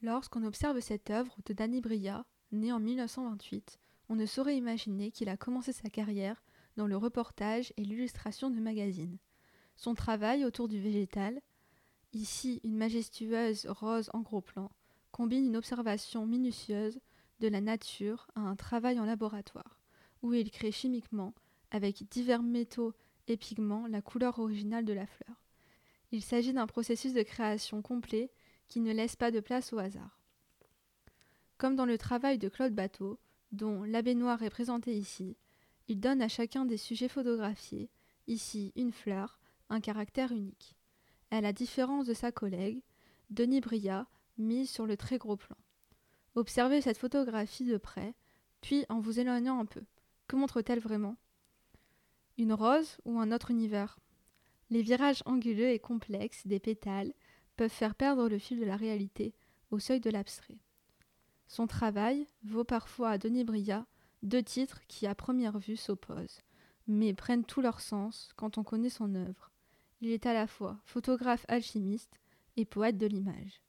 Lorsqu'on observe cette œuvre de Danny Bria, né en 1928, on ne saurait imaginer qu'il a commencé sa carrière dans le reportage et l'illustration de magazines. Son travail autour du végétal, ici une majestueuse rose en gros plan, combine une observation minutieuse de la nature à un travail en laboratoire, où il crée chimiquement, avec divers métaux et pigments, la couleur originale de la fleur. Il s'agit d'un processus de création complet qui ne laisse pas de place au hasard. Comme dans le travail de Claude Bateau, dont la baignoire est présentée ici, il donne à chacun des sujets photographiés, ici une fleur, un caractère unique. À la différence de sa collègue, Denis Bria mise sur le très gros plan. Observez cette photographie de près, puis en vous éloignant un peu. Que montre-t-elle vraiment? Une rose ou un autre univers? Les virages anguleux et complexes des pétales peuvent faire perdre le fil de la réalité au seuil de l'abstrait. Son travail vaut parfois à Denis Bria deux titres qui à première vue s'opposent, mais prennent tout leur sens quand on connaît son œuvre. Il est à la fois photographe alchimiste et poète de l'image.